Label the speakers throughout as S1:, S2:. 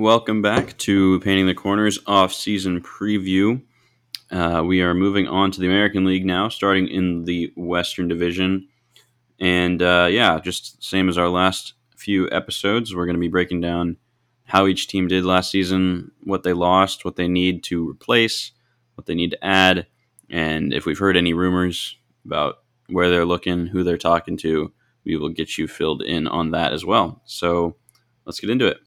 S1: Welcome back to Painting the Corners off season preview. Uh, we are moving on to the American League now, starting in the Western Division. And uh, yeah, just same as our last few episodes, we're going to be breaking down how each team did last season, what they lost, what they need to replace, what they need to add, and if we've heard any rumors about where they're looking, who they're talking to, we will get you filled in on that as well. So let's get into it.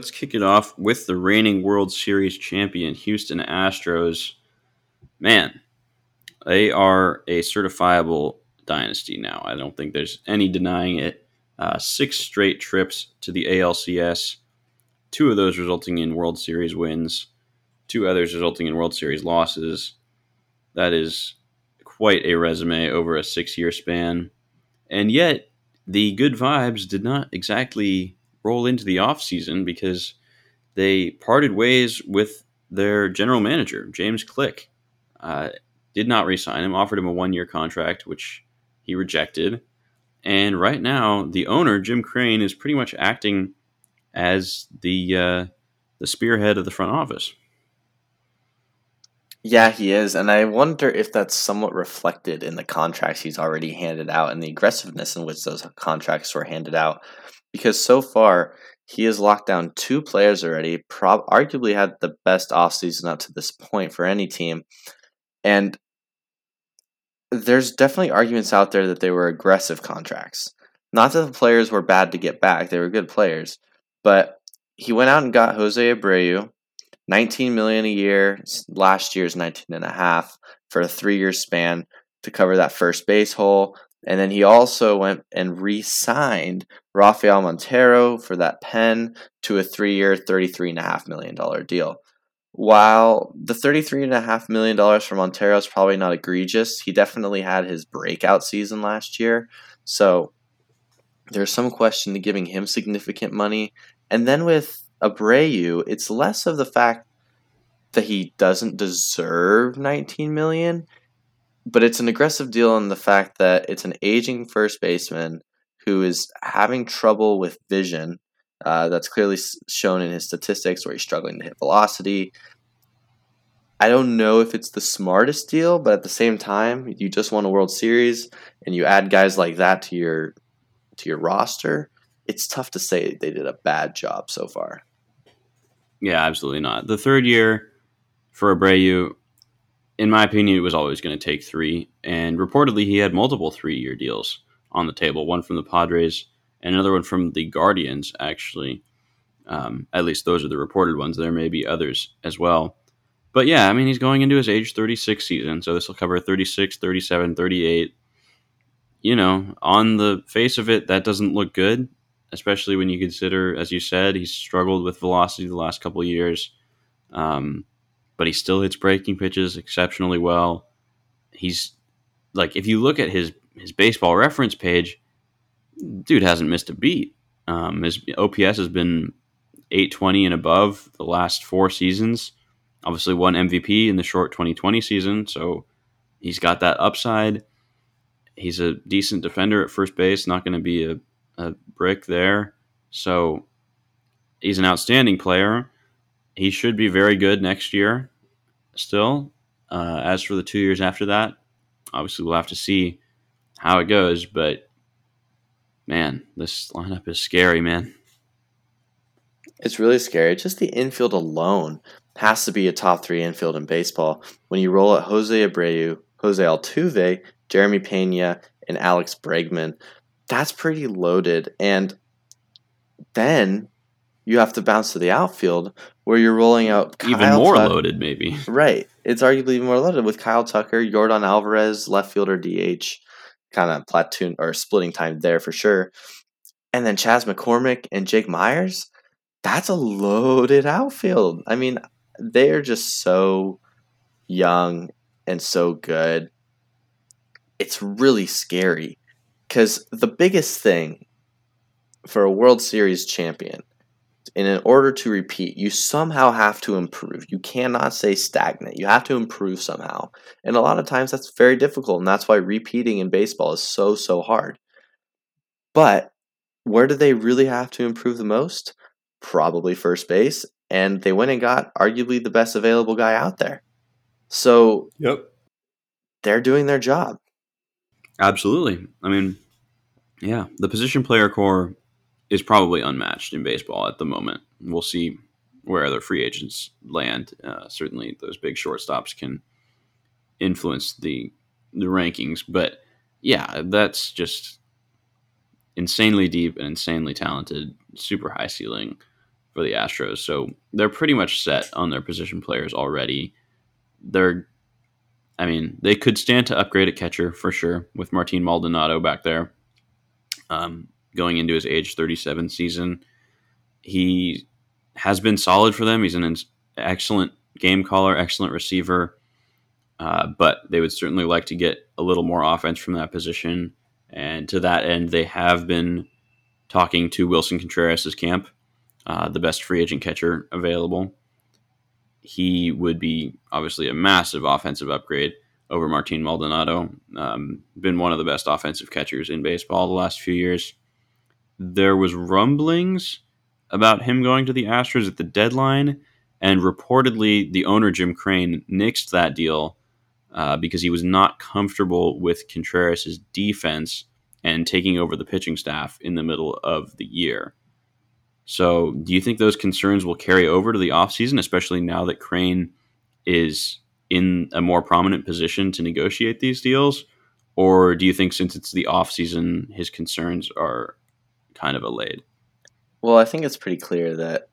S1: Let's kick it off with the reigning World Series champion, Houston Astros. Man, they are a certifiable dynasty now. I don't think there's any denying it. Uh, six straight trips to the ALCS, two of those resulting in World Series wins, two others resulting in World Series losses. That is quite a resume over a six year span. And yet, the good vibes did not exactly roll into the offseason because they parted ways with their general manager, James Click. Uh, did not re-sign him, offered him a one-year contract, which he rejected. And right now, the owner, Jim Crane, is pretty much acting as the uh, the spearhead of the front office.
S2: Yeah, he is, and I wonder if that's somewhat reflected in the contracts he's already handed out and the aggressiveness in which those contracts were handed out because so far he has locked down two players already, prob- arguably had the best offseason up to this point for any team. And there's definitely arguments out there that they were aggressive contracts. Not that the players were bad to get back, they were good players. But he went out and got Jose Abreu, 19 million a year, last year's 19 and a half for a 3-year span to cover that first base hole, and then he also went and re signed Rafael Montero for that pen to a three year, $33.5 million deal. While the $33.5 million for Montero is probably not egregious, he definitely had his breakout season last year. So there's some question to giving him significant money. And then with Abreu, it's less of the fact that he doesn't deserve 19 million but it's an aggressive deal in the fact that it's an aging first baseman who is having trouble with vision. Uh, that's clearly shown in his statistics where he's struggling to hit velocity. I don't know if it's the smartest deal, but at the same time, you just won a World Series and you add guys like that to your to your roster. It's tough to say they did a bad job so far.
S1: Yeah, absolutely not. The third year for Abreu, in my opinion, it was always going to take three. And reportedly, he had multiple three year deals on the table one from the Padres and another one from the Guardians, actually. Um, at least those are the reported ones. There may be others as well. But yeah, I mean, he's going into his age 36 season. So this will cover 36, 37, 38. You know, on the face of it, that doesn't look good, especially when you consider, as you said, he's struggled with velocity the last couple years. Um, but he still hits breaking pitches exceptionally well. He's like if you look at his his baseball reference page, dude hasn't missed a beat. Um, his OPS has been 820 and above the last four seasons. Obviously, won MVP in the short 2020 season, so he's got that upside. He's a decent defender at first base, not going to be a, a brick there. So he's an outstanding player he should be very good next year still. Uh, as for the two years after that, obviously we'll have to see how it goes. But man, this lineup is scary, man.
S2: It's really scary. Just the infield alone has to be a top three infield in baseball. When you roll at Jose Abreu, Jose Altuve, Jeremy Pena, and Alex Bregman, that's pretty loaded. And then you have to bounce to the outfield where you're rolling out
S1: Kyle even more Tuck- loaded, maybe.
S2: Right, it's arguably even more loaded with Kyle Tucker, Yordan Alvarez, left fielder DH, kind of platoon or splitting time there for sure, and then Chas McCormick and Jake Meyers. That's a loaded outfield. I mean, they are just so young and so good. It's really scary. Because the biggest thing for a World Series champion, and in order to repeat, you somehow have to improve. You cannot stay stagnant. You have to improve somehow. And a lot of times that's very difficult. And that's why repeating in baseball is so, so hard. But where do they really have to improve the most? Probably first base. And they went and got arguably the best available guy out there. So
S1: yep.
S2: they're doing their job.
S1: Absolutely. I mean, yeah, the position player core is probably unmatched in baseball at the moment. We'll see where other free agents land. Uh, certainly, those big shortstops can influence the the rankings, but yeah, that's just insanely deep and insanely talented, super high ceiling for the Astros. So they're pretty much set on their position players already. They're, I mean, they could stand to upgrade at catcher for sure with Martin Maldonado back there um, going into his age 37 season. He has been solid for them. He's an excellent game caller, excellent receiver. Uh, but they would certainly like to get a little more offense from that position. And to that end, they have been talking to Willson Contreras' camp, uh, the best free agent catcher available. He would be obviously a massive offensive upgrade over Martin Maldonado. Um, been one of the best offensive catchers in baseball the last few years. There was rumblings about him going to the Astros at the deadline, and reportedly the owner Jim Crane nixed that deal uh, because he was not comfortable with Contreras' defense and taking over the pitching staff in the middle of the year. So, do you think those concerns will carry over to the offseason, especially now that Crane is in a more prominent position to negotiate these deals? Or do you think since it's the offseason, his concerns are kind of allayed?
S2: Well, I think it's pretty clear that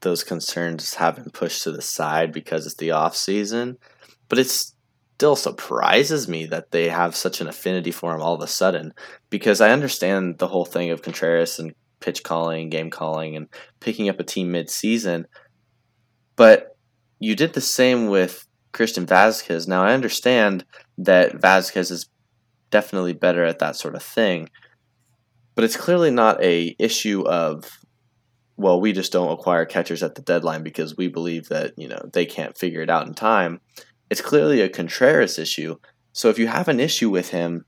S2: those concerns have been pushed to the side because it's the off season, But it's still surprises me that they have such an affinity for him all of a sudden because I understand the whole thing of Contreras and pitch calling, game calling, and picking up a team mid season. But you did the same with Christian Vázquez. Now, I understand that Vázquez is definitely better at that sort of thing, but it's clearly not a issue of well, we just don't acquire catchers at the deadline because we believe that, you know, they can't figure it out in time. It's clearly a Contreras issue. So if you have an issue with him,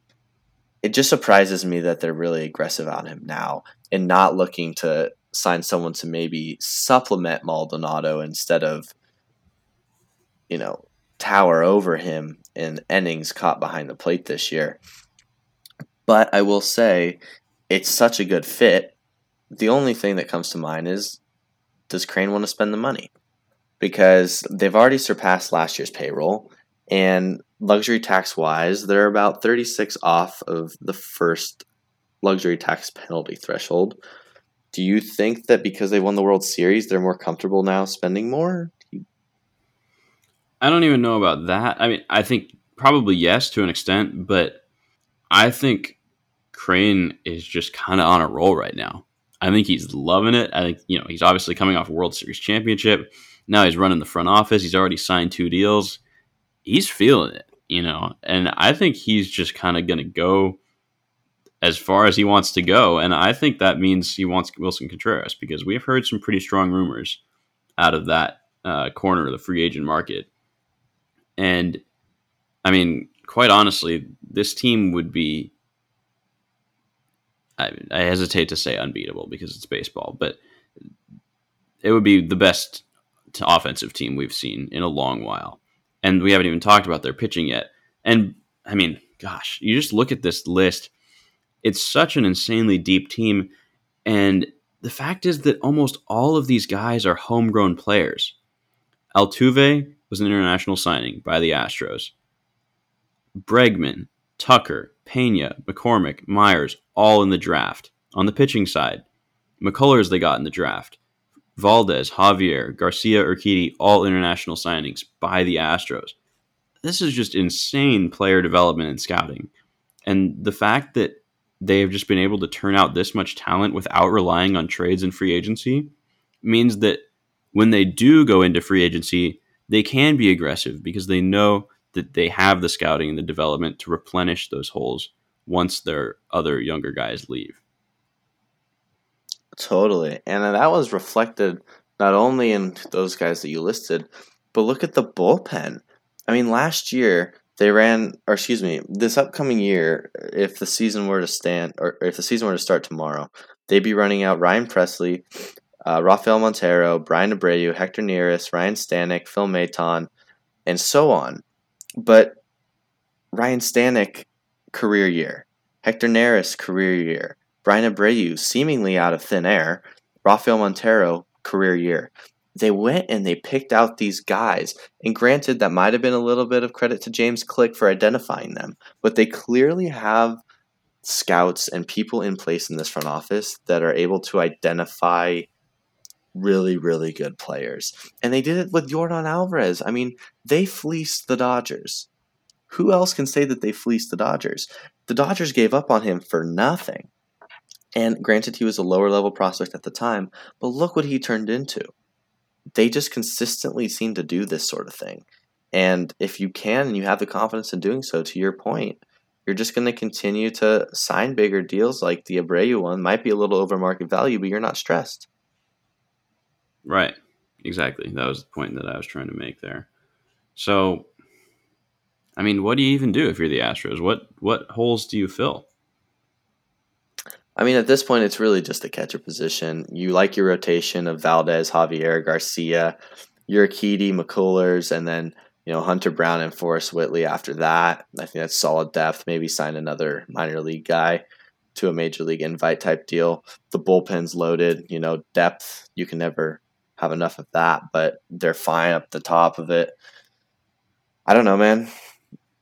S2: it just surprises me that they're really aggressive on him now and not looking to sign someone to maybe supplement Maldonado instead of, you know, tower over him in innings caught behind the plate this year. But I will say it's such a good fit. The only thing that comes to mind is does Crane want to spend the money? because they've already surpassed last year's payroll. And luxury tax wise, they're about 36 off of the first luxury tax penalty threshold. Do you think that because they won the World Series, they're more comfortable now spending more?
S1: I don't even know about that. I mean, I think probably yes to an extent, but I think Crane is just kind of on a roll right now. I think he's loving it. I think, you know, he's obviously coming off World Series championship. Now he's running the front office. He's already signed two deals. He's feeling it, you know, and I think he's just kind of going to go as far as he wants to go. And I think that means he wants Willson Contreras because we've heard some pretty strong rumors out of that uh, corner of the free agent market. And I mean, quite honestly, this team would be, I, I hesitate to say unbeatable because it's baseball, but it would be the best offensive team we've seen in a long while. And we haven't even talked about their pitching yet. And I mean, gosh, you just look at this list. It's such an insanely deep team. And the fact is that almost all of these guys are homegrown players. Altuve was an international signing by the Astros. Bregman, Tucker, Pena, McCormick, Meyers, all in the draft. On the pitching side, McCullers they got in the draft. Valdez, Javier, Garcia, Urquidy, all international signings by the Astros. This is just insane player development and scouting. And the fact that they have just been able to turn out this much talent without relying on trades and free agency means that when they do go into free agency, they can be aggressive because they know that they have the scouting and the development to replenish those holes once their other younger guys leave.
S2: Totally. And that was reflected not only in those guys that you listed, but look at the bullpen. I mean, last year they ran, or excuse me, this upcoming year, if the season were to stand, or if the season were to start tomorrow, they'd be running out Ryan Pressly, uh, Rafael Montero, Bryan Abreu, Hector Neris, Ryne Stanek, Phil Maton, and so on. But Ryne Stanek, career year. Hector Neris, career year. Bryan Abreu, seemingly out of thin air. Rafael Montero, career year. They went and they picked out these guys. And granted, that might have been a little bit of credit to James Click for identifying them, but they clearly have scouts and people in place in this front office that are able to identify really, really good players. And they did it with Yordan Alvarez. I mean, they fleeced the Dodgers. Who else can say that they fleeced the Dodgers? The Dodgers gave up on him for nothing. And granted, he was a lower level prospect at the time, but look what he turned into. They just consistently seem to do this sort of thing. And if you can and you have the confidence in doing so, to your point, you're just going to continue to sign bigger deals like the Abreu one. Might be a little over market value, but you're not stressed.
S1: Right. Exactly. That was the point that I was trying to make there. So I mean, what do you even do if you're the Astros? What what holes do you fill?
S2: I mean, at this point, it's really just a catcher position. You like your rotation of Valdez, Javier, Garcia, Urquidy, McCullers, and then you know Hunter Brown and Forrest Whitley. After that, I think that's solid depth. Maybe sign another minor league guy to a major league invite type deal. The bullpen's loaded. You know, depth you can never have enough of that, but they're fine up the top of it. I don't know, man.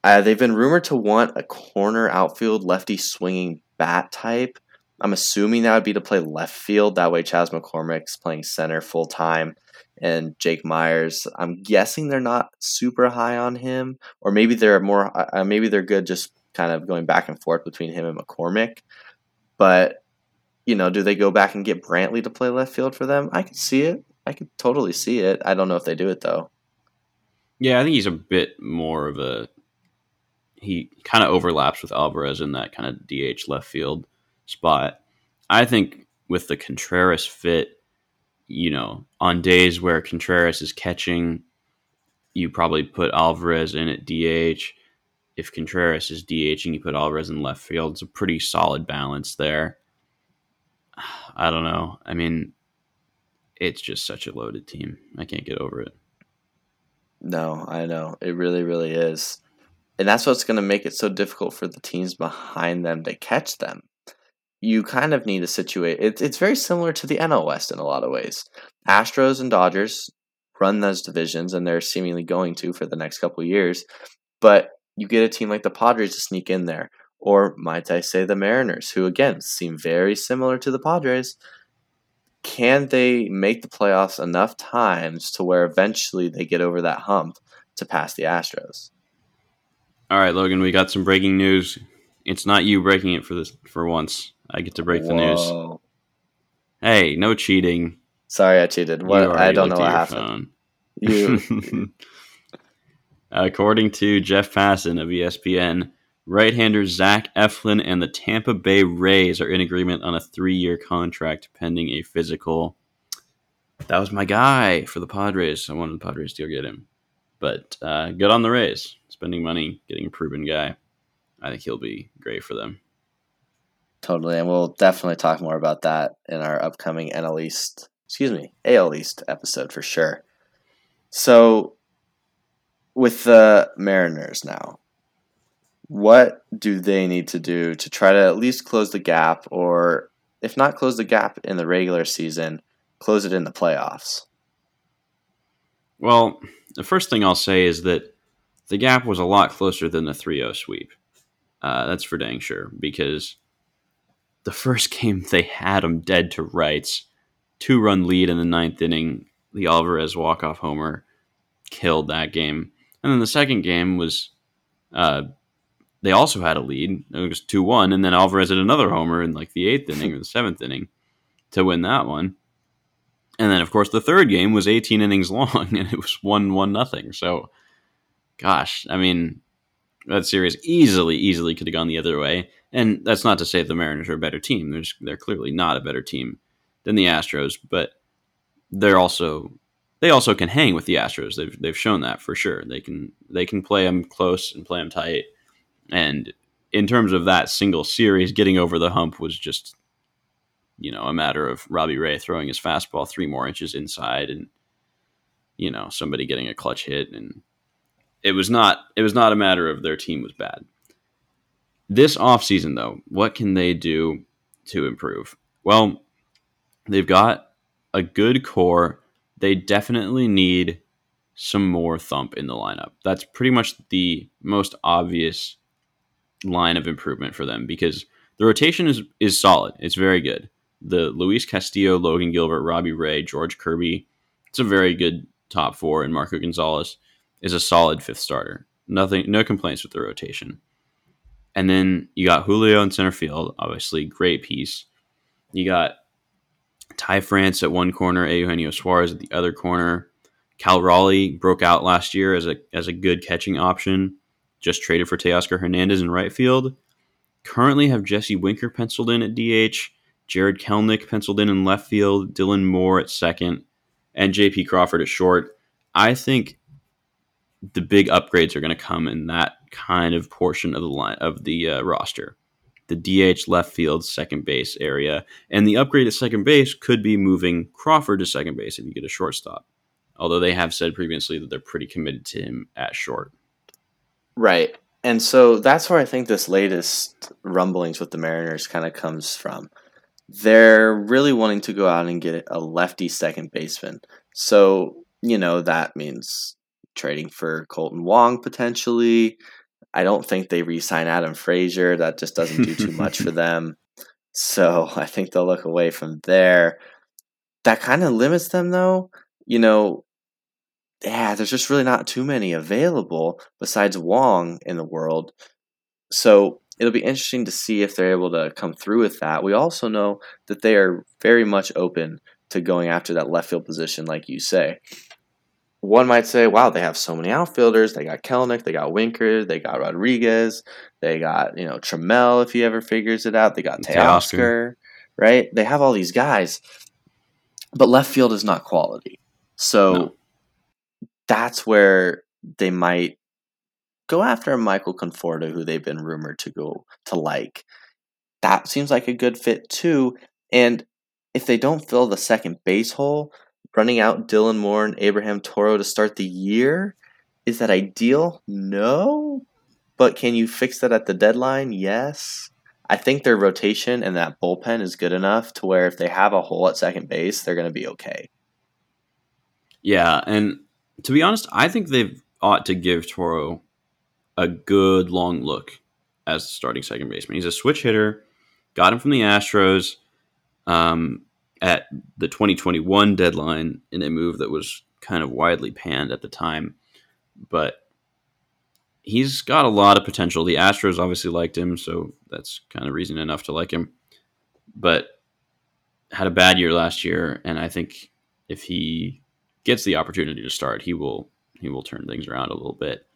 S2: Uh, they've been rumored to want a corner outfield lefty swinging bat type. I'm assuming that would be to play left field. That way, Chas McCormick's playing center full time, and Jake Meyers. I'm guessing they're not super high on him, or maybe they're more. Uh, uh maybe they're good just kind of going back and forth between him and McCormick. But you know, do they go back and get Brantley to play left field for them? I could see it. I could totally see it. I don't know if they do it though.
S1: Yeah, I think he's a bit more of a he kind of overlaps with Alvarez in that kind of DH left field spot. I think with the Contreras fit, you know, on days where Contreras is catching, you probably put Alvarez in at DH. If Contreras is DH and you put Alvarez in left field. It's a pretty solid balance there. I don't know. I mean, it's just such a loaded team. I can't get over it.
S2: No, I know. It really, really is. And that's what's going to make it so difficult for the teams behind them to catch them. You kind of need a situation. It's, it's very similar to the NL West in a lot of ways. Astros and Dodgers run those divisions, and they're seemingly going to for the next couple years. But you get a team like the Padres to sneak in there. Or might I say the Mariners, who again seem very similar to the Padres. Can they make the playoffs enough times to where eventually they get over that hump to pass the Astros?
S1: All right, Logan, we got some breaking news. It's not you breaking it for this for once. I get to break Whoa. the news. Hey, no cheating.
S2: Sorry, I cheated. What? I don't know what happened.
S1: You. According to Jeff Passan of ESPN, right-hander Zach Eflin and the Tampa Bay Rays are in agreement on a three-year contract pending a physical. That was my guy for the Padres. I wanted the Padres to go get him, but uh, good on the Rays spending money, getting a proven guy. I think he'll be great for them.
S2: Totally, and we'll definitely talk more about that in our upcoming NL East, excuse me, AL East episode for sure. So, with the Mariners now, what do they need to do to try to at least close the gap, or if not close the gap in the regular season, close it in the playoffs?
S1: Well, the first thing I'll say is that the gap was a lot closer than the 3 0 sweep. Uh, that's for dang sure because the first game they had them dead to rights. Two run lead in the ninth inning. The Alvarez walk off homer killed that game. And then the second game was uh, they also had a lead. It was 2 1. And then Alvarez had another homer in like the eighth inning or the seventh inning to win that one. And then, of course, the third game was 18 innings long and it was 1 1 nothing. So gosh, I mean, that series easily, easily could have gone the other way. And that's not to say the Mariners are a better team. They're, just, they're clearly not a better team than the Astros, but they're also they also can hang with the Astros. They've they've shown that for sure. They can they can play them close and play them tight. And in terms of that single series, getting over the hump was just you know a matter of Robbie Ray throwing his fastball three more inches inside and you know somebody getting a clutch hit and it was not it was not a matter of their team was bad. This offseason though, what can they do to improve? Well, they've got a good core. They definitely need some more thump in the lineup. That's pretty much the most obvious line of improvement for them because the rotation is is solid. It's very good. The Luis Castillo, Logan Gilbert, Robbie Ray, George Kirby. It's a very good top four, and Marco Gonzalez is a solid fifth starter. Nothing, no complaints with the rotation. And then you got Julio in center field, obviously great piece. You got Ty France at one corner, Eugenio Suarez at the other corner. Cal Raleigh broke out last year as a as a good catching option. Just traded for Teoscar Hernandez in right field. Currently have Jesse Winker penciled in at DH, Jarred Kelenic penciled in in left field, Dylan Moore at second, and JP Crawford at short. I think the big upgrades are going to come in that kind of portion of the line of the uh, roster the DH left field second base area. And the upgrade at second base could be moving Crawford to second base if you get a shortstop. Although they have said previously that they're pretty committed to him at short.
S2: Right. And so that's where I think this latest rumblings with the Mariners kind of comes from. They're really wanting to go out and get a lefty second baseman. So, you know, that means trading for Kolten Wong potentially, I don't think they re-sign Adam Frazier. That just doesn't do too much for them. So I think they'll look away from there. That kind of limits them, though. You know, yeah, there's just really not too many available besides Wong in the world. So it'll be interesting to see if they're able to come through with that. We also know that they are very much open to going after that left field position, like you say one might say, wow, they have so many outfielders. They got Kelenic, they got Winker, they got Rodriguez, they got, you know, Trammell if he ever figures it out. They got Teoscar, right? They have all these guys. But left field is not quality. So no. That's where they might go after Michael Conforto, who they've been rumored to go to like. That seems like a good fit too. And if they don't fill the second base hole, running out Dylan Moore and Abraham Toro to start the year. Is that ideal? No. But can you fix that at the deadline? Yes. I think their rotation and that bullpen is good enough to where if they have a hole at second base, they're going to be okay.
S1: Yeah, and to be honest, I think they've ought to give Toro a good long look as the starting second baseman. He's a switch hitter, got him from the Astros. Um, at the 2021 deadline in a move that was kind of widely panned at the time. But he's got a lot of potential. The Astros obviously liked him, so that's kind of reason enough to like him. But had a bad year last year, and I think if he gets the opportunity to start, he will he will turn things around a little bit.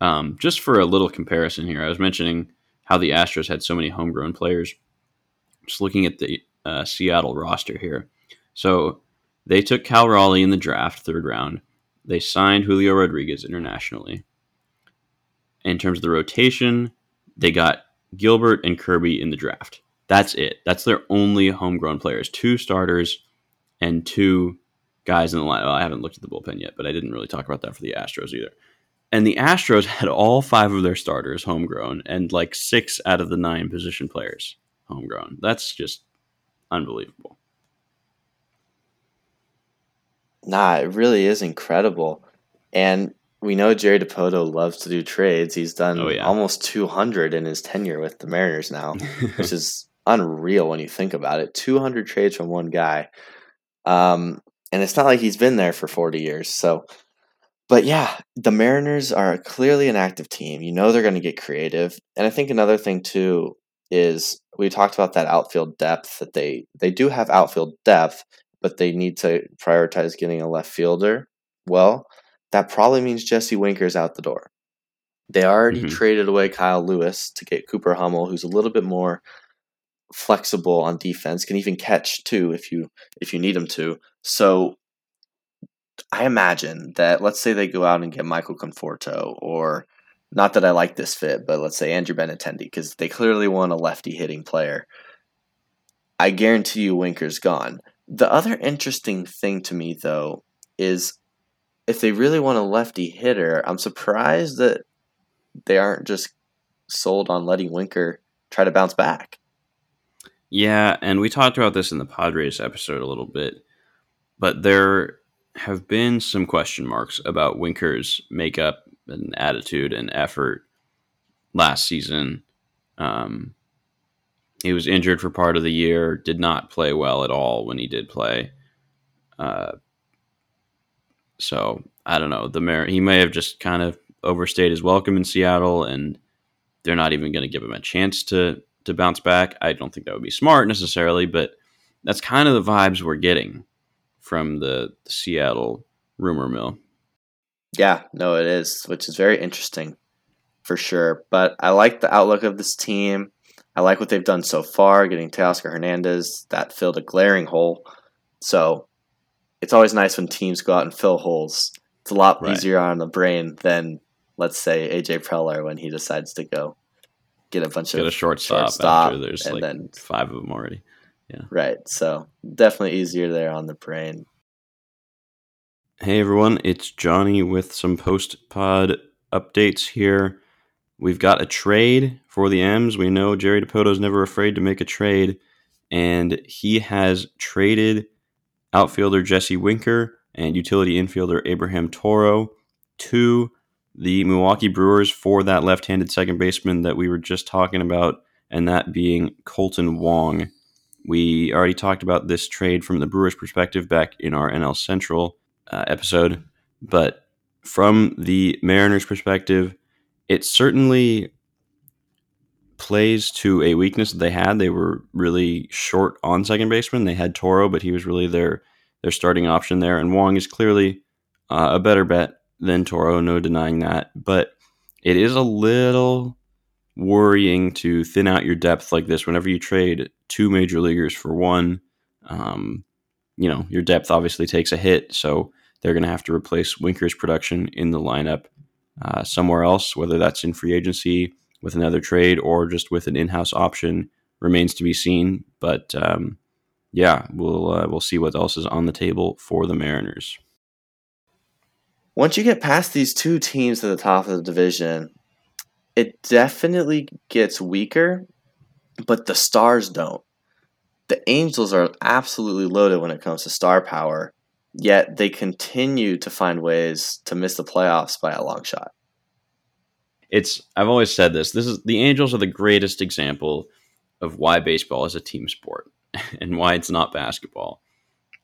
S1: Um, just for a little comparison here, I was mentioning how the Astros had so many homegrown players. Just looking at the uh, Seattle roster here. So they took Cal Raleigh in the draft, third round. They signed Julio Rodriguez internationally. In terms of the rotation, they got Gilbert and Kirby in the draft. That's it. That's their only homegrown players. Two starters and two guys in the line. Well, I haven't looked at the bullpen yet, but I didn't really talk about that for the Astros either. And the Astros had all five of their starters homegrown and like six out of the nine position players homegrown. That's just unbelievable.
S2: Nah, it really is incredible. And we know Jerry Dipoto loves to do trades. He's done oh, yeah. almost 200 in his tenure with the Mariners now, which is unreal when you think about it. 200 trades from one guy. Um, and it's not like he's been there for 40 years. So, but yeah, the Mariners are clearly an active team. You know they're going to get creative. And I think another thing, too, is we talked about that outfield depth that they they do have outfield depth, but they need to prioritize getting a left fielder. Well, that probably means Jesse Winker's out the door. They already
S1: Mhm.
S2: traded away Kyle Lewis to get Cooper Hummel, who's a little bit more flexible on defense, can even catch too if you if you need him to. So I imagine that let's say they go out and get Michael Conforto or not that I like this fit, but let's say Andrew Benintendi because they clearly want a lefty hitting player. I guarantee you Winker's gone. The other interesting thing to me though is if they really want a lefty hitter, I'm surprised that they aren't just sold on letting Winker try to bounce back.
S1: Yeah, and we talked about this in the Padres episode a little bit, but there have been some question marks about Winker's makeup and attitude and effort last season. Um, he was injured for part of the year, did not play well at all when he did play. Uh, so I don't know. The mayor, he may have just kind of overstayed his welcome in Seattle, and they're not even going to give him a chance to to bounce back. I don't think that would be smart necessarily, but that's kind of the vibes we're getting from the, the Seattle rumor mill.
S2: Yeah, no, it is, which is very interesting for sure. But I like the outlook of this team. I like what they've done so far, getting Teoscar Hernandez. That filled a glaring hole. So it's always nice when teams go out and fill holes. It's a lot
S1: Right.
S2: easier on the brain than, let's say, AJ Preller when he decides to go get a bunch
S1: Get
S2: of
S1: a shortstop,
S2: shortstop,
S1: after there's
S2: and
S1: like
S2: then
S1: five of them already. Yeah.
S2: right. So definitely easier there on the brain.
S1: Hey everyone, it's Johnny with some post pod updates here. We've got a trade for the M's. We know Jerry Dipoto's never afraid to make a trade, and he has traded outfielder Jesse Winker and utility infielder Abraham Toro to the Milwaukee Brewers for that left handed second baseman that we were just talking about, and that being Kolten Wong. We already talked about this trade from the Brewers' perspective back in our NL Central uh, episode, but from the Mariners' perspective, it certainly plays to a weakness that they had. They were really short on second baseman. They had Toro, but he was really their their starting option there, and Wong is clearly uh, a better bet than Toro, no denying that. But it is a little worrying to thin out your depth like this whenever you trade two major leaguers for one. Um, you know, your depth obviously takes a hit, so they're going to have to replace Winker's production in the lineup uh, somewhere else, whether that's in free agency with another trade or just with an in-house option remains to be seen. But um, yeah, we'll uh, we'll see what else is on the table for the Mariners.
S2: Once you get past these two teams at the top of the division, it definitely gets weaker, but the stars don't. The Angels are absolutely loaded when it comes to star power, yet they continue to find ways to miss the playoffs by a long shot.
S1: It's I've always said this. This is the Angels are the greatest example of why baseball is a team sport and why it's not basketball.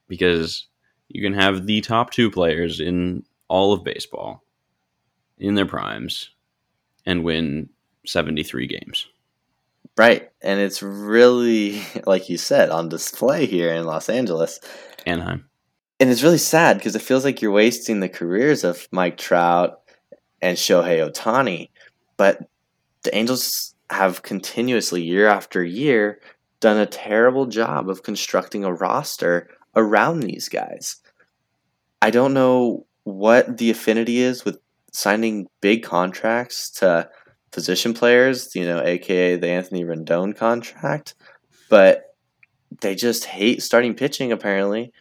S1: Because you can have the top two players in all of baseball in their primes and win 73 games.
S2: Right. And it's really, like you said, on display here in Los Angeles.
S1: Anaheim.
S2: And it's really sad because it feels like you're wasting the careers of Mike Trout and Shohei Ohtani. But the Angels have continuously, year after year, done a terrible job of constructing a roster around these guys. I don't know what the affinity is with signing big contracts to position players, you know, aka the Anthony Rendon contract, but they just hate starting pitching apparently.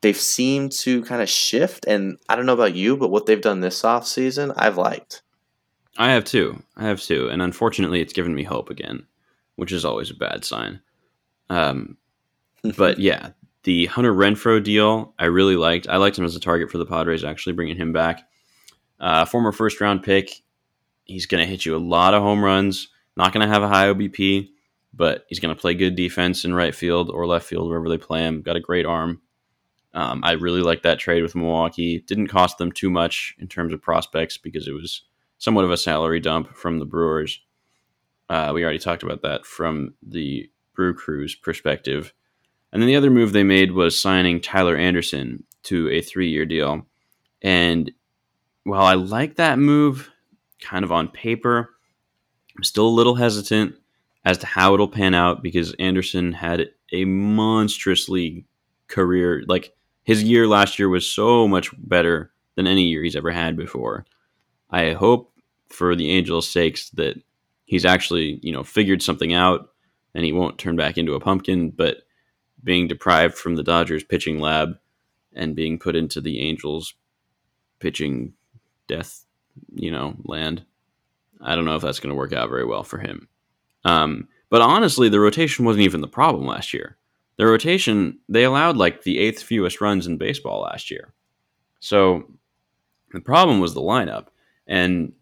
S2: They've seemed to kind of shift and I don't know about you, but what they've done this offseason, I've liked.
S1: I have two. I have two, and unfortunately, it's given me hope again, which is always a bad sign. Um, but yeah, the Hunter Renfroe deal, I really liked. I liked him as a target for the Padres, actually bringing him back. Uh, former first round pick. He's going to hit you a lot of home runs. Not going to have a high OBP, but he's going to play good defense in right field or left field wherever they play him. Got a great arm. Um, I really like that trade with Milwaukee. Didn't cost them too much in terms of prospects because it was somewhat of a salary dump from the Brewers. Uh, we already talked about that from the Brew Crew's perspective. And then the other move they made was signing Tyler Anderson to a three year deal. And while I like that move, kind of on paper. I'm still a little hesitant as to how it'll pan out because Anderson had a monstrously career. Like his year last year was so much better than any year he's ever had before. I hope for the Angels' sakes that he's actually, you know, figured something out and he won't turn back into a pumpkin, but being deprived from the Dodgers pitching lab and being put into the Angels pitching death, you know, land. I don't know if that's going to work out very well for him. Um, but honestly, the rotation wasn't even the problem last year. The rotation, they allowed like the eighth fewest runs in baseball last year. So the problem was the lineup. And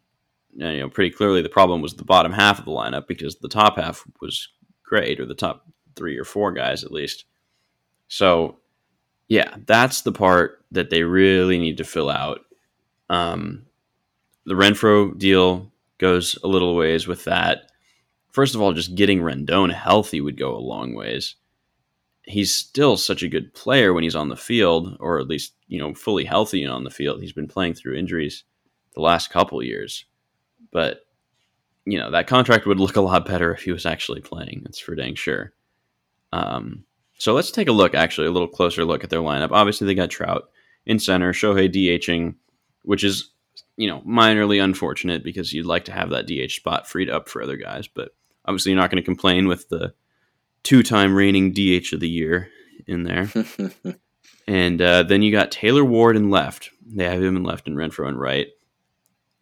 S1: you know, pretty clearly the problem was the bottom half of the lineup because the top half was great, or the top three or four guys at least. So, yeah, that's the part that they really need to fill out. Um, the Renfroe deal goes a little ways with that. First of all, just getting Rendon healthy would go a long ways. He's still such a good player when he's on the field, or at least you know fully healthy and on the field. He's been playing through injuries the last couple years, but you know that contract would look a lot better if he was actually playing. That's for dang sure. Um, so let's take a look, actually, a little closer look at their lineup. Obviously, they got Trout in center, Shohei DHing, which is you know minorly unfortunate because you'd like to have that DH spot freed up for other guys, but obviously you're not going to complain with the two-time reigning DH of the year in there. and uh, then you got Taylor Ward in left. They have him in left and Renfroe in right.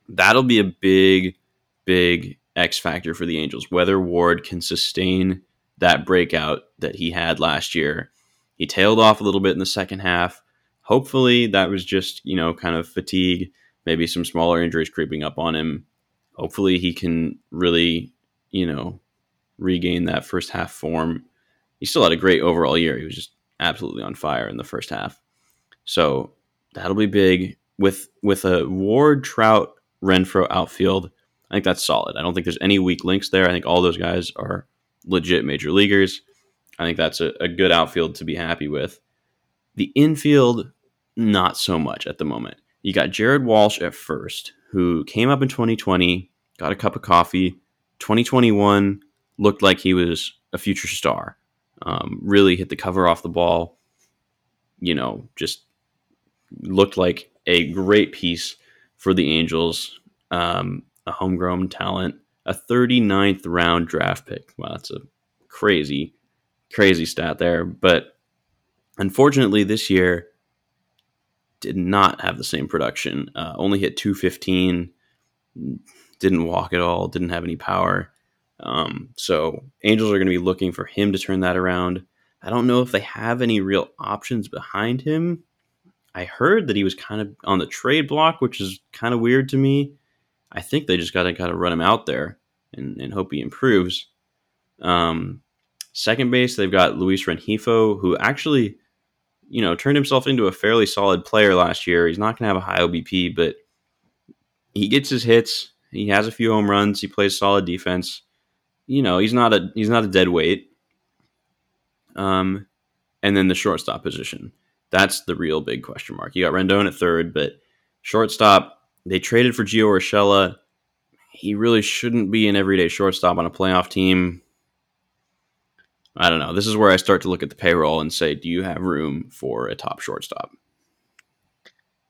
S1: That'll be a big big X factor for the Angels. Whether Ward can sustain that breakout that he had last year. He tailed off a little bit in the second half. Hopefully, that was just, you know, kind of fatigue, maybe some smaller injuries creeping up on him. Hopefully, he can really, you know, regain that first half form. He still had a great overall year. He was just absolutely on fire in the first half. So that'll be big with with a Ward, Trout, Renfroe outfield. I think that's solid. I don't think there's any weak links there. I think all those guys are legit major leaguers. I think that's a, a good outfield to be happy with. The infield, not so much at the moment. You got Jared Walsh at first, who came up in 2020, got a cup of coffee. 2021 looked like he was a future star. Um, really hit the cover off the ball. You know, just looked like a great piece for the Angels. Um, a homegrown talent, a 39th round draft pick. Wow, that's a crazy, crazy stat there. But unfortunately, this year did not have the same production. Uh, only hit 215, didn't walk at all, didn't have any power. Um, so Angels are going to be looking for him to turn that around. I don't know if they have any real options behind him. I heard that he was kind of on the trade block, which is kind of weird to me. I think they just got to got to run him out there and, and hope he improves. Um, second base, they've got Luis Rengifo, who actually, you know, turned himself into a fairly solid player last year. He's not going to have a high OBP, but he gets his hits. He has a few home runs. He plays solid defense. You know, he's not a he's not a dead weight. Um, and then the shortstop position. That's the real big question mark. You got Rendon at third, but shortstop they traded for Gio Urshela. He really shouldn't be an everyday shortstop on a playoff team. I don't know. This is where I start to look at the payroll and say, do you have room for a top shortstop?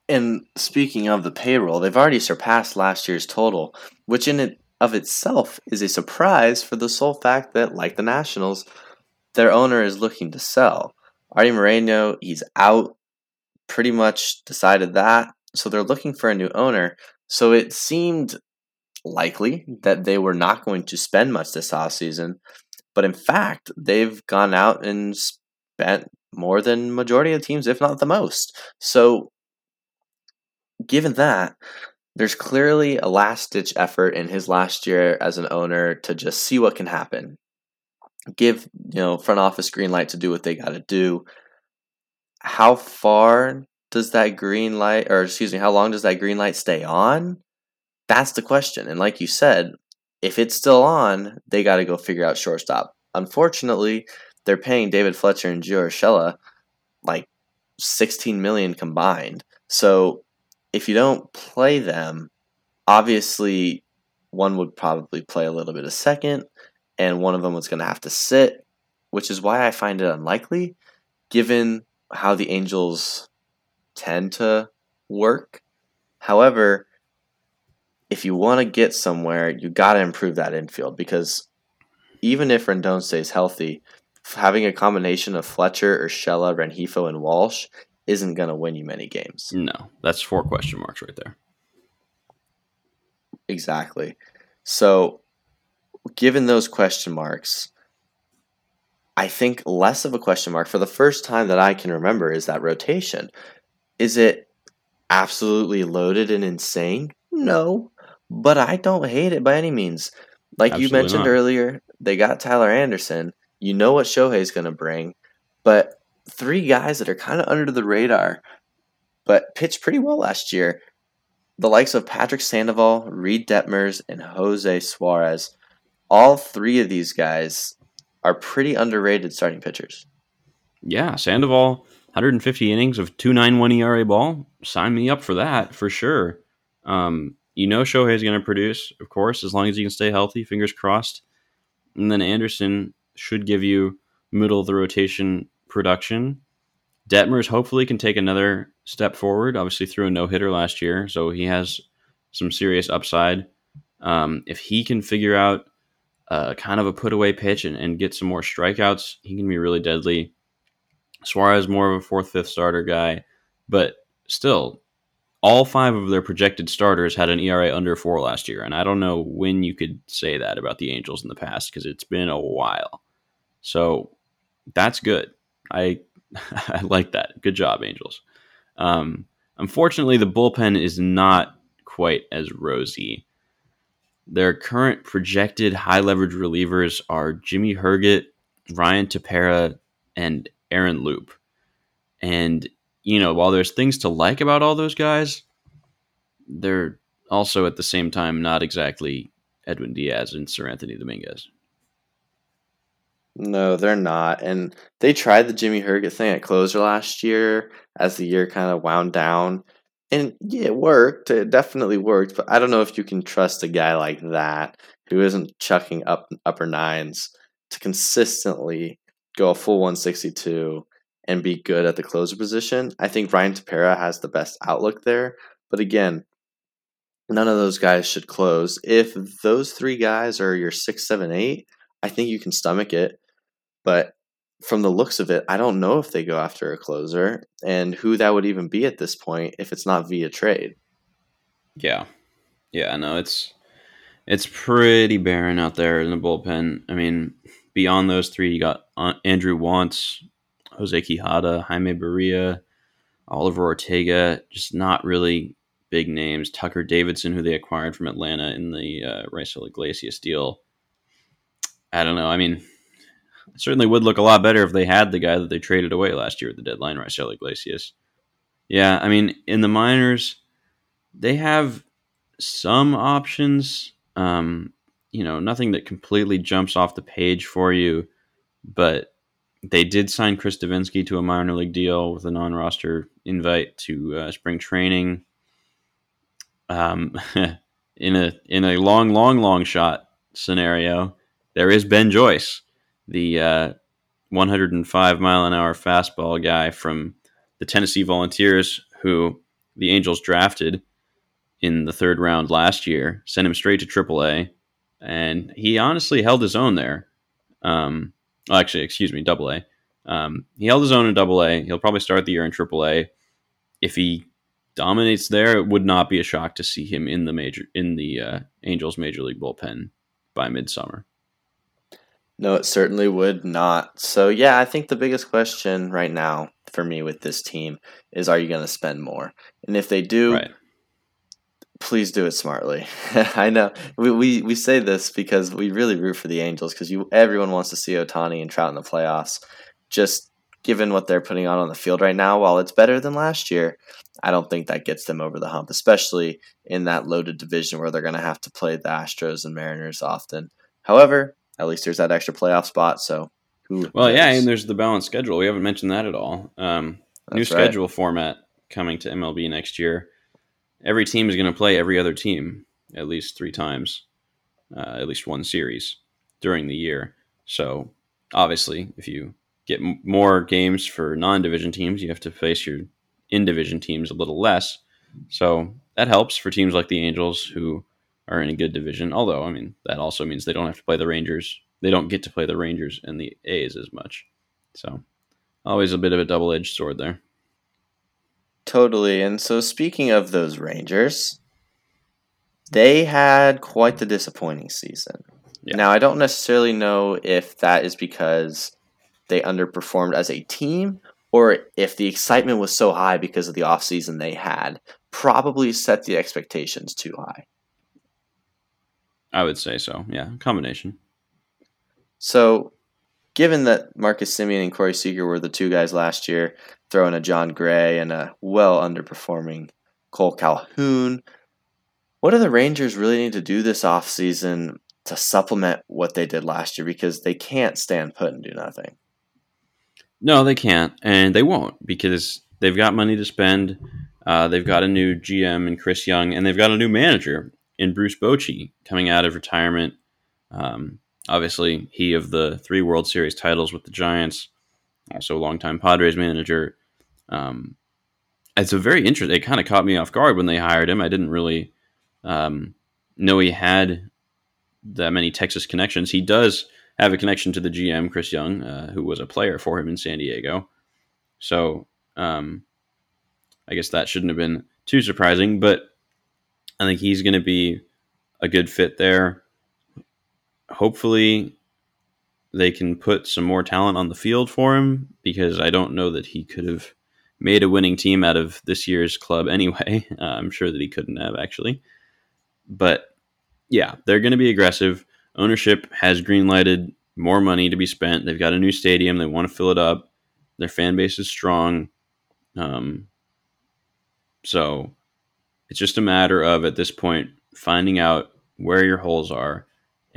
S2: And speaking of the payroll, they've already surpassed last year's total, which in it of itself is a surprise for the sole fact that, like the Nationals, their owner is looking to sell. Arte Moreno, he's out, pretty much decided that. So they're looking for a new owner. So it seemed likely that they were not going to spend much this offseason. But in fact, they've gone out and spent more than majority of teams, if not the most. So given that, there's clearly a last ditch effort in his last year as an owner to just see what can happen. Give, you know, front office green light to do what they got to do. How far does that green light, or excuse me, how long does that green light stay on? That's the question. And like you said, if it's still on, they got to go figure out shortstop. Unfortunately, they're paying David Fletcher and Gio Urshela like 16 million combined. So if you don't play them, obviously, one would probably play a little bit of second, and one of them was going to have to sit, which is why I find it unlikely, given how the Angels tend to work. However, if you want to get somewhere, you got to improve that infield because even if Rendon stays healthy, having a combination of Fletcher, Urshela, Rengifo, and Walsh isn't going to win you many games.
S1: No, that's four question marks right there.
S2: Exactly. So, given those question marks, I think less of a question mark for the first time that I can remember is that rotation. Is it absolutely loaded and insane? No, but I don't hate it by any means. Like Absolutely you mentioned not. earlier, they got Tyler Anderson. You know what Shohei's going to bring, but three guys that are kind of under the radar, but pitched pretty well last year. The likes of Patrick Sandoval, Reid Detmers, and Jose Suarez. All three of these guys are pretty underrated starting pitchers.
S1: Yeah, Sandoval, 150 innings of 291 ERA ball. Sign me up for that for sure. Um, you know Shohei is going to produce, of course, as long as he can stay healthy. Fingers crossed. And then Anderson should give you middle of the rotation production. Detmers hopefully can take another step forward. Obviously, threw a no hitter last year, so he has some serious upside. Um, if he can figure out uh, kind of a put away pitch and, and get some more strikeouts, he can be really deadly. Suarez more of a fourth, fifth starter guy, but still, all five of their projected starters had an ERA under four last year, and I don't know when you could say that about the Angels in the past because it's been a while. So that's good. I I like that. Good job, Angels. Um, unfortunately, the bullpen is not quite as rosy. Their current projected high leverage relievers are Jimmy Herget, Ryan Tepera, and Aaron Loup. And, you know, while there's things to like about all those guys, they're also at the same time not exactly Edwin Diaz and Seranthony Dominguez.
S2: No, they're not. And they tried the Jimmy Herget thing at closer last year as the year kind of wound down. And yeah, it worked. It definitely worked. But I don't know if you can trust a guy like that who isn't chucking up upper nines to consistently go a full 162 and be good at the closer position. I think Ryan Tepera has the best outlook there. But again, none of those guys should close. If those three guys are your six, seven, eight, I think you can stomach it. But from the looks of it, I don't know if they go after a closer and who that would even be at this point if it's not via trade.
S1: Yeah. Yeah, no, it's it's pretty barren out there in the bullpen. I mean, beyond those three, you got uh, Andrew Wantz, Jose Quijada, Jaime Barria, Oliver Ortega, just not really big names. Tucker Davidson, who they acquired from Atlanta in the uh, Raisel Iglesias deal. I don't know. I mean, certainly would look a lot better if they had the guy that they traded away last year at the deadline, Raisel Iglesias. Yeah, I mean, in the minors, they have some options. Um, you know, nothing that completely jumps off the page for you, but they did sign Chris Devenski to a minor league deal with a non-roster invite to uh, spring training. Um, in a in a long, long, long shot scenario, there is Ben Joyce, the uh, 105 mile an hour fastball guy from the Tennessee Volunteers, who the Angels drafted in the third round last year, sent him straight to AAA, and he honestly held his own there. Um, well, actually, excuse me, Double A. Um, he held his own in Double A. He'll probably start the year in Triple A. If he dominates there, it would not be a shock to see him in the major in the uh, Angels major league bullpen by midsummer.
S2: No, it certainly would not. So, yeah, I think the biggest question right now for me with this team is are you going to spend more? And if they do, right. Please do it smartly. I know we, we, we say this because we really root for the Angels because you everyone wants to see Ohtani and Trout in the playoffs. Just given what they're putting on on the field right now, while it's better than last year, I don't think that gets them over the hump, especially in that loaded division where they're going to have to play the Astros and Mariners often. However, at least there's that extra playoff spot. So,
S1: who well, knows? yeah, and there's the balanced schedule. We haven't mentioned that at all. Um, new schedule right. format coming to MLB next year. Every team is going to play every other team. at least three times, uh, at least one series during the year. So obviously, if you get m- more games for non-division teams, you have to face your in-division teams a little less. So that helps for teams like the Angels who are in a good division. Although, I mean, that also means they don't have to play the Rangers. They don't get to play the Rangers and the A's as much. So always a bit of a double-edged sword there.
S2: Totally. And so, speaking of those Rangers, they had quite the disappointing season.
S1: Yeah.
S2: Now, I don't necessarily know if that is because they underperformed as a team or if the excitement was so high because of the offseason they had. Probably set the expectations too high.
S1: I would say so. Yeah, combination.
S2: So, given that Marcus Semien and Corey Seager were the two guys last year, throwing a Jon Gray and a well underperforming Cole Calhoun, what do the Rangers really need to do this offseason to supplement what they did last year? Because they can't stand put and do nothing.
S1: No, they can't, and they won't because they've got money to spend. Uh, they've got a new GM in Chris Young, and they've got a new manager in Bruce Bochy coming out of retirement. Um, obviously, he of the three World Series titles with the Giants, also a longtime Padres manager. Um, it's a very interesting. It kind of caught me off guard when they hired him. I didn't really um, know he had that many Texas connections. He does have a connection to the GM, Chris Young, uh, who was a player for him in San Diego. So um, I guess that shouldn't have been too surprising, but I think he's going to be a good fit there. Hopefully, they can put some more talent on the field for him because I don't know that he could have made a winning team out of this year's club anyway. Uh, I'm sure that he couldn't have actually. But yeah, they're going to be aggressive. Ownership has greenlighted more money to be spent. They've got a new stadium. They want to fill it up. Their fan base is strong. Um, so it's just a matter of, at this point, finding out where your holes are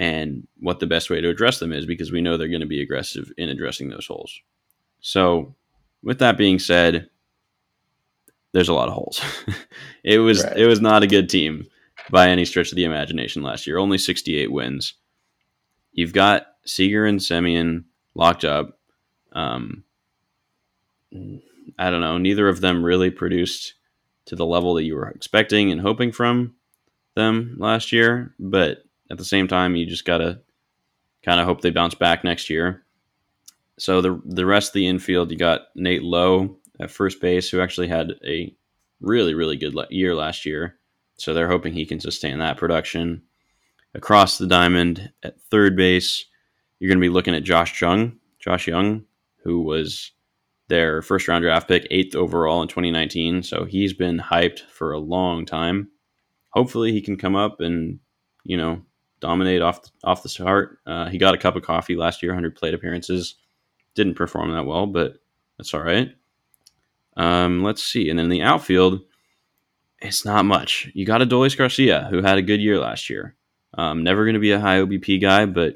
S1: and what the best way to address them is because we know they're going to be aggressive in addressing those holes. So, with that being said, there's a lot of holes. it was
S2: Right.
S1: it was not a good team by any stretch of the imagination last year. Only 68 wins. You've got Seager and Semien locked up. Um, I don't know. Neither of them really produced to the level that you were expecting and hoping from them last year. But at the same time, you just gotta kind of hope they bounce back next year. So the the rest of the infield, you got Nate Lowe at first base, who actually had a really really good year last year. So they're hoping he can sustain that production. Across the diamond at third base, you're going to be looking at Josh Jung. Josh Jung, who was their first round draft pick, eighth overall in 2019. So he's been hyped for a long time. Hopefully, he can come up and you know dominate off off the start. Uh, he got a cup of coffee last year, 100 plate appearances. Didn't perform that well, but that's all right. Um, let's see. And in the outfield, it's not much. You got Adolis Garcia, who had a good year last year. Um, never going to be a high OBP guy, but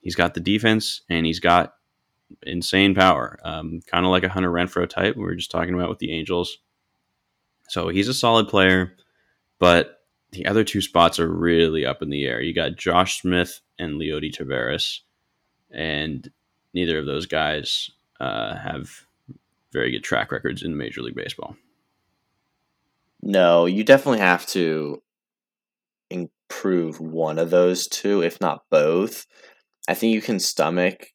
S1: he's got the defense and he's got insane power. Um, kind of like a Hunter Renfroe type we were just talking about with the Angels. So he's a solid player, but the other two spots are really up in the air. You got Josh Smith and Leody Taveras, and neither of those guys uh, have very good track records in Major League Baseball.
S2: No, you definitely have to improve one of those two, if not both. I think you can stomach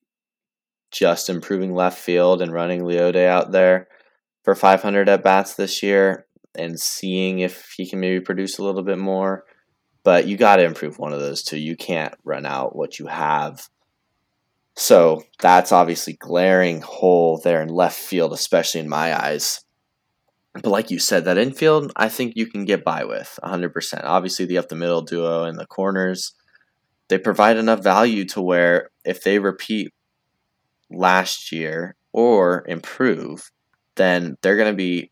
S2: just improving left field and running Leody out there for 500 at bats this year and seeing if he can maybe produce a little bit more. But you got to improve one of those two. You can't run out what you have. So that's obviously glaring hole there in left field, especially in my eyes. But like you said, that infield, I think you can get by with 100%. Obviously, the up the middle duo and the corners, they provide enough value to where if they repeat last year or improve, then they're going to be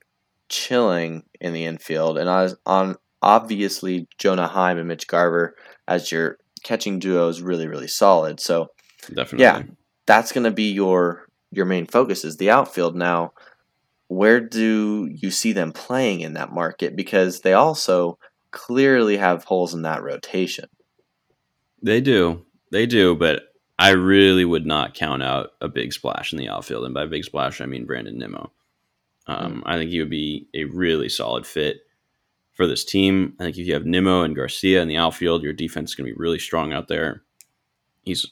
S2: chilling in the infield. And on, on obviously, Jonah Heim and Mitch Garver as your catching duo is really, really solid. So
S1: Definitely.
S2: Yeah. that's going to be your your main focus is the outfield now where do you see them playing in that market because they also clearly have holes in that rotation.
S1: They do. They do, but I really would not count out a big splash in the outfield. And by big splash, I mean Brandon Nimmo. Um, I think he would be a really solid fit for this team. I think if you have Nimmo and Garcia in the outfield, your defense is going to be really strong out there. He's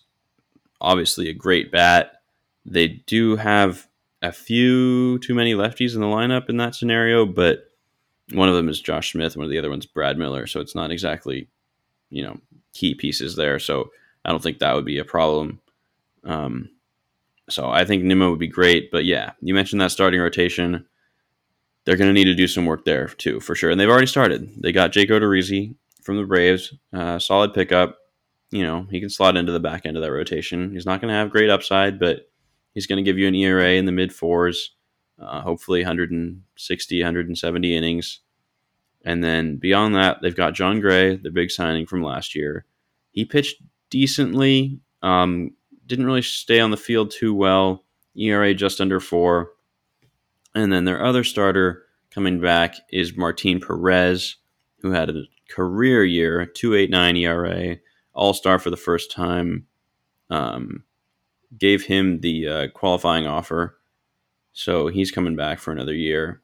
S1: obviously a great bat. They do have a few too many lefties in the lineup in that scenario, but one of them is Josh Smith, one of the other one's Brad Miller, so it's not exactly, you know, key pieces there. So I don't think that would be a problem. Um, so I think Nimmo would be great, but yeah, you mentioned that starting rotation. They're going to need to do some work there too, for sure. And they've already started. They got Jake Odorizzi from the Braves, uh, solid pickup. You know, he can slot into the back end of that rotation. He's not going to have great upside, but he's going to give you an ERA in the mid fours, uh, hopefully 160, 170 innings. And then beyond that, they've got Jon Gray, the big signing from last year. He pitched decently, um, didn't really stay on the field too well. ERA just under four. And then their other starter coming back is Martin Perez, who had a career year, 289 ERA, all star for the first time. Um, gave him the uh, qualifying offer. So he's coming back for another year.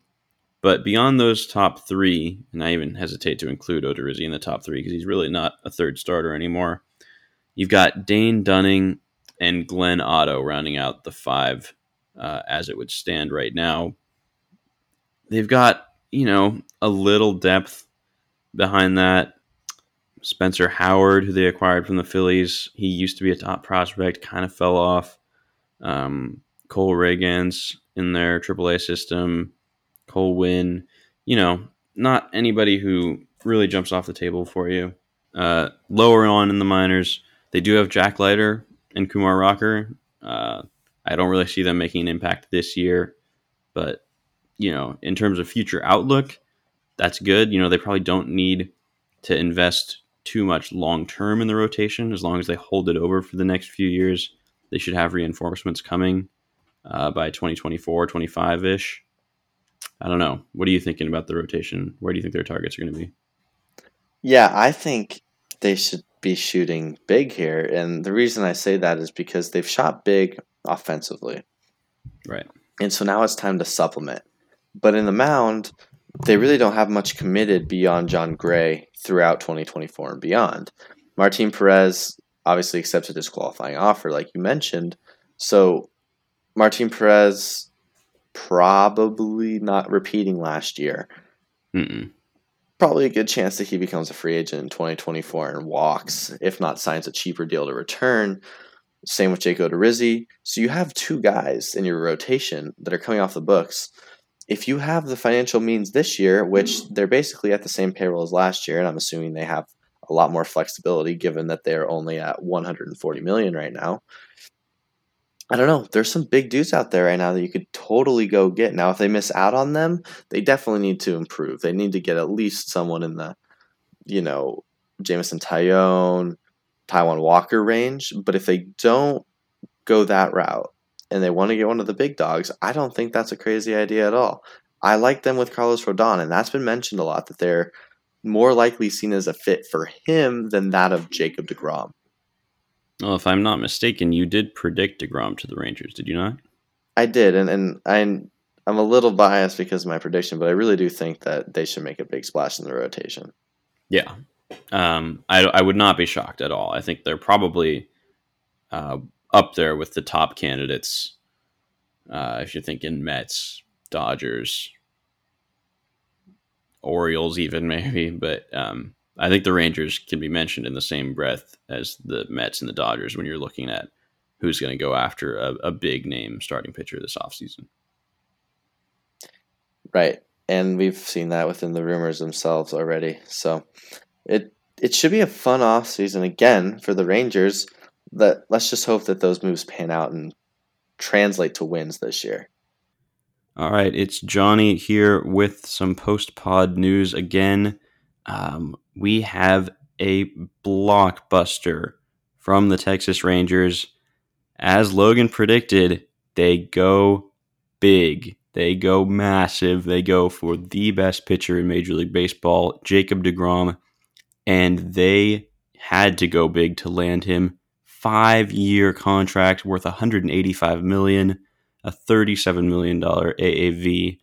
S1: But beyond those top three, and I even hesitate to include Odorizzi in the top three because he's really not a third starter anymore. You've got Dane Dunning and Glenn Otto rounding out the five uh, as it would stand right now. They've got, you know, a little depth behind that. Spencer Howard, who they acquired from the Phillies, he used to be a top prospect, kind of fell off. Um, Cole Ragans in their AAA system, Cole Winn, you know, not anybody who really jumps off the table for you. Uh, lower on in the minors, they do have Jack Leiter and Kumar Rocker. Uh, I don't really see them making an impact this year, but you know, in terms of future outlook, that's good. You know, they probably don't need to invest too much long term in the rotation. As long as they hold it over for the next few years, they should have reinforcements coming uh, by 2024, 25 ish. I don't know. What are you thinking about the rotation? Where do you think their targets are going to be?
S2: Yeah, I think they should be shooting big here. And the reason I say that is because they've shot big offensively.
S1: Right.
S2: And so now it's time to supplement. But in the mound, they really don't have much committed beyond Jon Gray throughout 2024 and beyond. Martin Perez obviously accepted his qualifying offer, like you mentioned. So Martin Perez probably not repeating last year.
S1: Mm-mm.
S2: Probably a good chance that he becomes a free agent in 2024 and walks, if not signs a cheaper deal to return. Same with Jake Odorizzi. So you have two guys in your rotation that are coming off the books. If you have the financial means this year, which they're basically at the same payroll as last year, and I'm assuming they have a lot more flexibility given that they're only at 140 million right now. I don't know. There's some big dudes out there right now that you could totally go get. Now, if they miss out on them, they definitely need to improve. They need to get at least someone in the, you know, Jameson Taillon, Taijuan Walker range. But if they don't go that route and they want to get one of the big dogs, I don't think that's a crazy idea at all. I like them with Carlos Rodon, and that's been mentioned a lot that they're more likely seen as a fit for him than that of Jacob DeGrom.
S1: Well, if I'm not mistaken, you did predict DeGrom to the Rangers, did you not?
S2: I did, and, and I'm I'm a little biased because of my prediction, but I really do think that they should make a big splash in the rotation.
S1: Yeah, um, I I would not be shocked at all. I think they're probably uh, up there with the top candidates. Uh, if you're thinking Mets, Dodgers, Orioles, even maybe, but um, I think the Rangers can be mentioned in the same breath as the Mets and the Dodgers when you're looking at who's going to go after a, a big name starting pitcher this offseason.
S2: Right. And we've seen that within the rumors themselves already. So it it should be a fun offseason again for the Rangers. That let's just hope that those moves pan out and translate to wins this year.
S1: All right, it's Johnny here with some post pod news again. Um, we have a blockbuster from the Texas Rangers. As Logan predicted, they go big They go massive. They go for the best pitcher in Major League Baseball, Jacob DeGrom, and they had to go big to land him. Five year contract worth 185 million, a 37 million dollar AAV,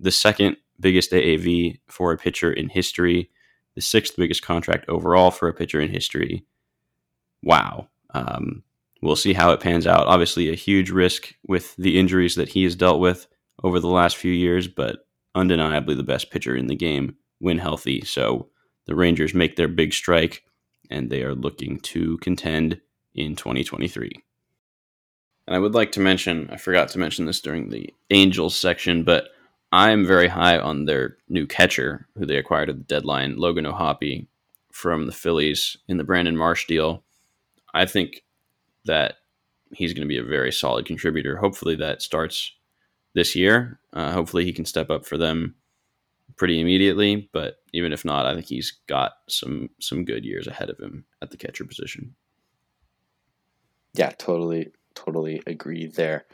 S1: the second biggest AAV for a pitcher in history, the sixth biggest contract overall for a pitcher in history. Wow. Um, we'll see how it pans out. Obviously, a huge risk with the injuries that he has dealt with over the last few years, but undeniably the best pitcher in the game when healthy. So the Rangers make their big strike and they are looking to contend in 2023. And I would like to mention, I forgot to mention this during the Angels section, but I'm very high on their new catcher who they acquired at the deadline, Logan O'Hoppe from the Phillies in the Brandon Marsh deal. I think that he's going to be a very solid contributor. Hopefully that starts this year. Uh, hopefully he can step up for them pretty immediately. But even if not, I think he's got some some good years ahead of him at the catcher position.
S2: Yeah, totally, totally agree there.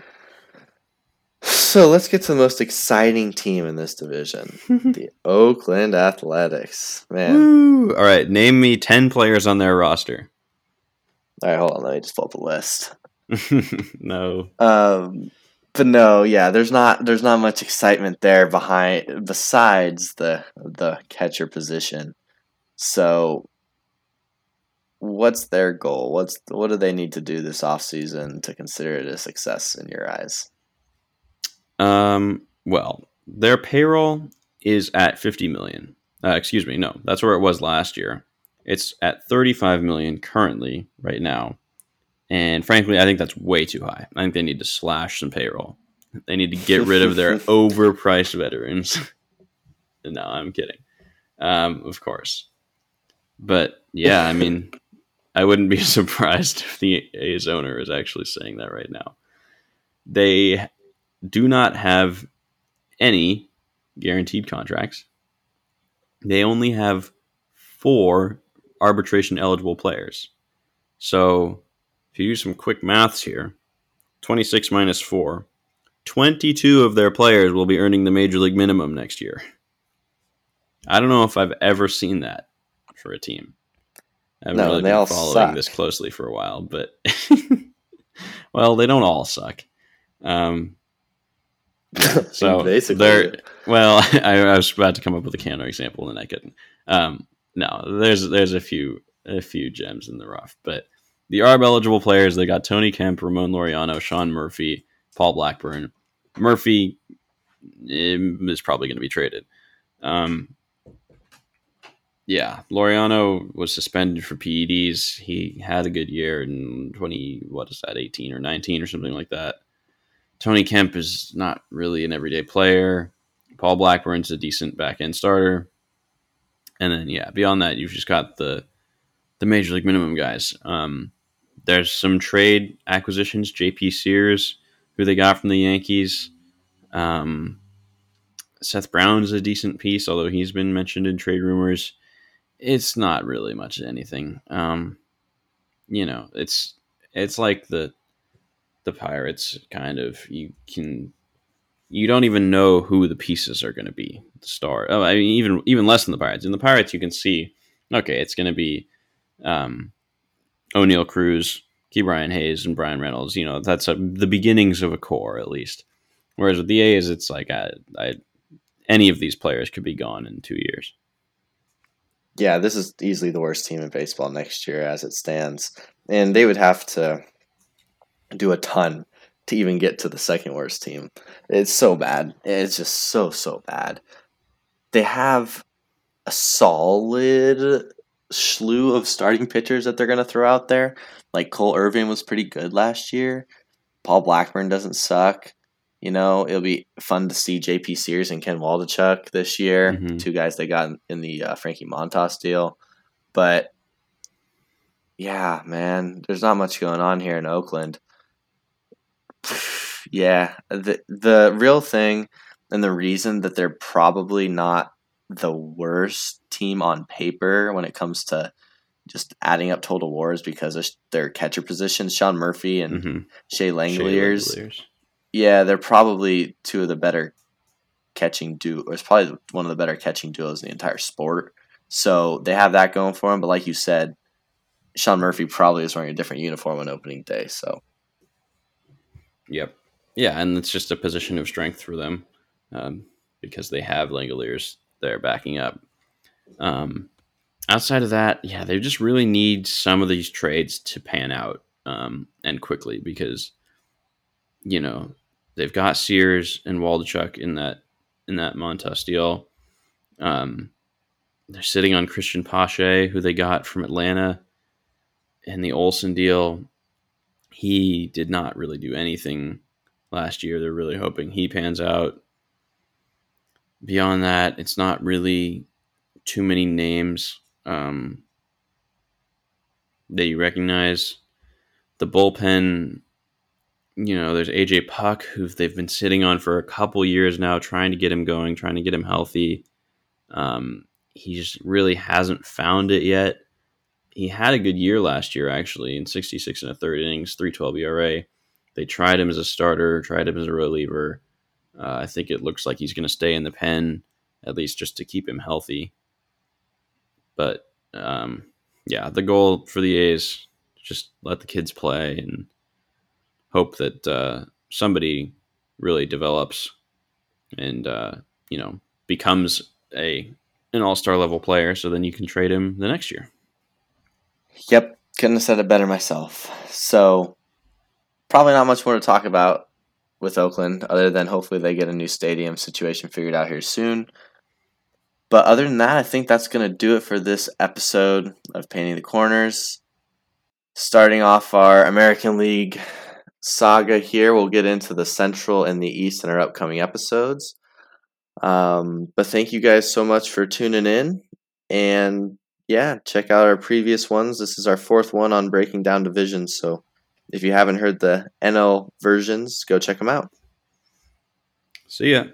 S2: So let's get to the most exciting team in this division, the Oakland Athletics. Man,
S1: Woo! All right, name me ten players on their roster.
S2: all right, hold on, let me just pull up the list.
S1: no.
S2: Um, but no, yeah, there's not there's not much excitement there behind besides the the catcher position. So what's their goal? What's what do they need to do this offseason to consider it a success in your eyes?
S1: Um. Well, their payroll is at fifty million. Uh, excuse me. No, that's where it was last year. It's at thirty-five million currently, right now. And frankly, I think that's way too high. I think they need to slash some payroll. They need to get rid of their overpriced veterans. no, I'm kidding. Um, of course. But yeah, I mean, I wouldn't be surprised if the A's owner is actually saying that right now. They do not have any guaranteed contracts. They only have four arbitration eligible players. So if you do some quick maths here, 26 minus 4, 22 of their players will be earning the major league minimum next year. I don't know if I've ever seen that for a team. I haven't
S2: No,
S1: really
S2: they
S1: been
S2: all
S1: following
S2: suck.
S1: this closely for a while, but well, they don't all suck. Um, so
S2: basically,
S1: they're well. I, I was about to come up with a counter example, and I couldn't. Um, no, there's there's a few a few gems in the rough, but the ARB eligible players they got Tony Kemp, Ramon Laureano, Sean Murphy, Paul Blackburn. Murphy eh, is probably going to be traded. Um, yeah, Laureano was suspended for PEDs. He had a good year in twenty what is that, eighteen or nineteen or something like that. Tony Kemp is not really an everyday player. Paul Blackburn's a decent back end starter. And then yeah, beyond that, you've just got the the major league minimum guys. Um, there's some trade acquisitions. J.P. Sears, who they got from the Yankees. Um, Seth Brown's a decent piece, although he's been mentioned in trade rumors. It's not really much of anything. Um, you know, it's it's like the the Pirates kind of you can you don't even know who the pieces are going to be. The star, oh, I mean, even even less than the Pirates. In the Pirates, you can see, okay, it's going to be um, Oneil Cruz, Ke'Bryan Hayes, and Bryan Reynolds. You know, that's a, the beginnings of a core at least. Whereas with the A's, it's like I, I, any of these players could be gone in two years.
S2: yeah, this is easily the worst team in baseball next year as it stands, and they would have to do a ton to even get to the second worst team. It's so bad. It's just so so bad. They have a solid slew of starting pitchers that they're going to throw out there. Like Cole Irvin was pretty good last year. Paul Blackburn doesn't suck. You know, it'll be fun to see JP Sears and Ken Waldichuk this year.
S1: Mhm.
S2: Two guys they got in, in the uh, Frankie Montas deal. But yeah, man, there's not much going on here in Oakland. Yeah, the the real thing and the reason that they're probably not the worst team on paper when it comes to just adding up total wars because of their catcher positions, Sean Murphy and
S1: Mm-hmm.
S2: Shea Langeliers. Yeah, they're probably two of the better catching duo. Or it's probably one of the better catching duos in the entire sport. So they have that going for them. But like you said, Sean Murphy probably is wearing a different uniform on opening day. So.
S1: Yep. Yeah, and it's just a position of strength for them um, because they have Langeliers there backing up. Um, outside of that, yeah, they just really need some of these trades to pan out um, and quickly because you know they've got Sears and Waldichuk in that in that Montas deal. Um, they're sitting on Cristian Pache, who they got from Atlanta, in the Olson deal. He did not really do anything last year. They're really hoping he pans out. Beyond that, it's not really too many names um, that you recognize. The bullpen, you know, there's AJ Puk, who they've been sitting on for a couple years now, trying to get him going, trying to get him healthy. Um, he just really hasn't found it yet. He had a good year last year, actually, in 66 and a third innings, 312 ERA. They tried him as a starter, tried him as a reliever. Uh, I think it looks like he's going to stay in the pen, at least just to keep him healthy. But um, yeah, the goal for the A's just let the kids play and hope that uh, somebody really develops and uh, you know becomes a an all star level player. So then you can trade him the next year.
S2: Yep, couldn't have said it better myself. So probably not much more to talk about with Oakland, other than hopefully they get a new stadium situation figured out here soon. But other than that, I think that's going to do it for this episode of Painting the Corners. Starting off our American League saga here, we'll get into the Central and the East in our upcoming episodes. Um, but thank you guys so much for tuning in. And yeah, check out our previous ones. This is our fourth one on breaking down divisions. So if you haven't heard the NL versions, go check them out.
S1: See ya.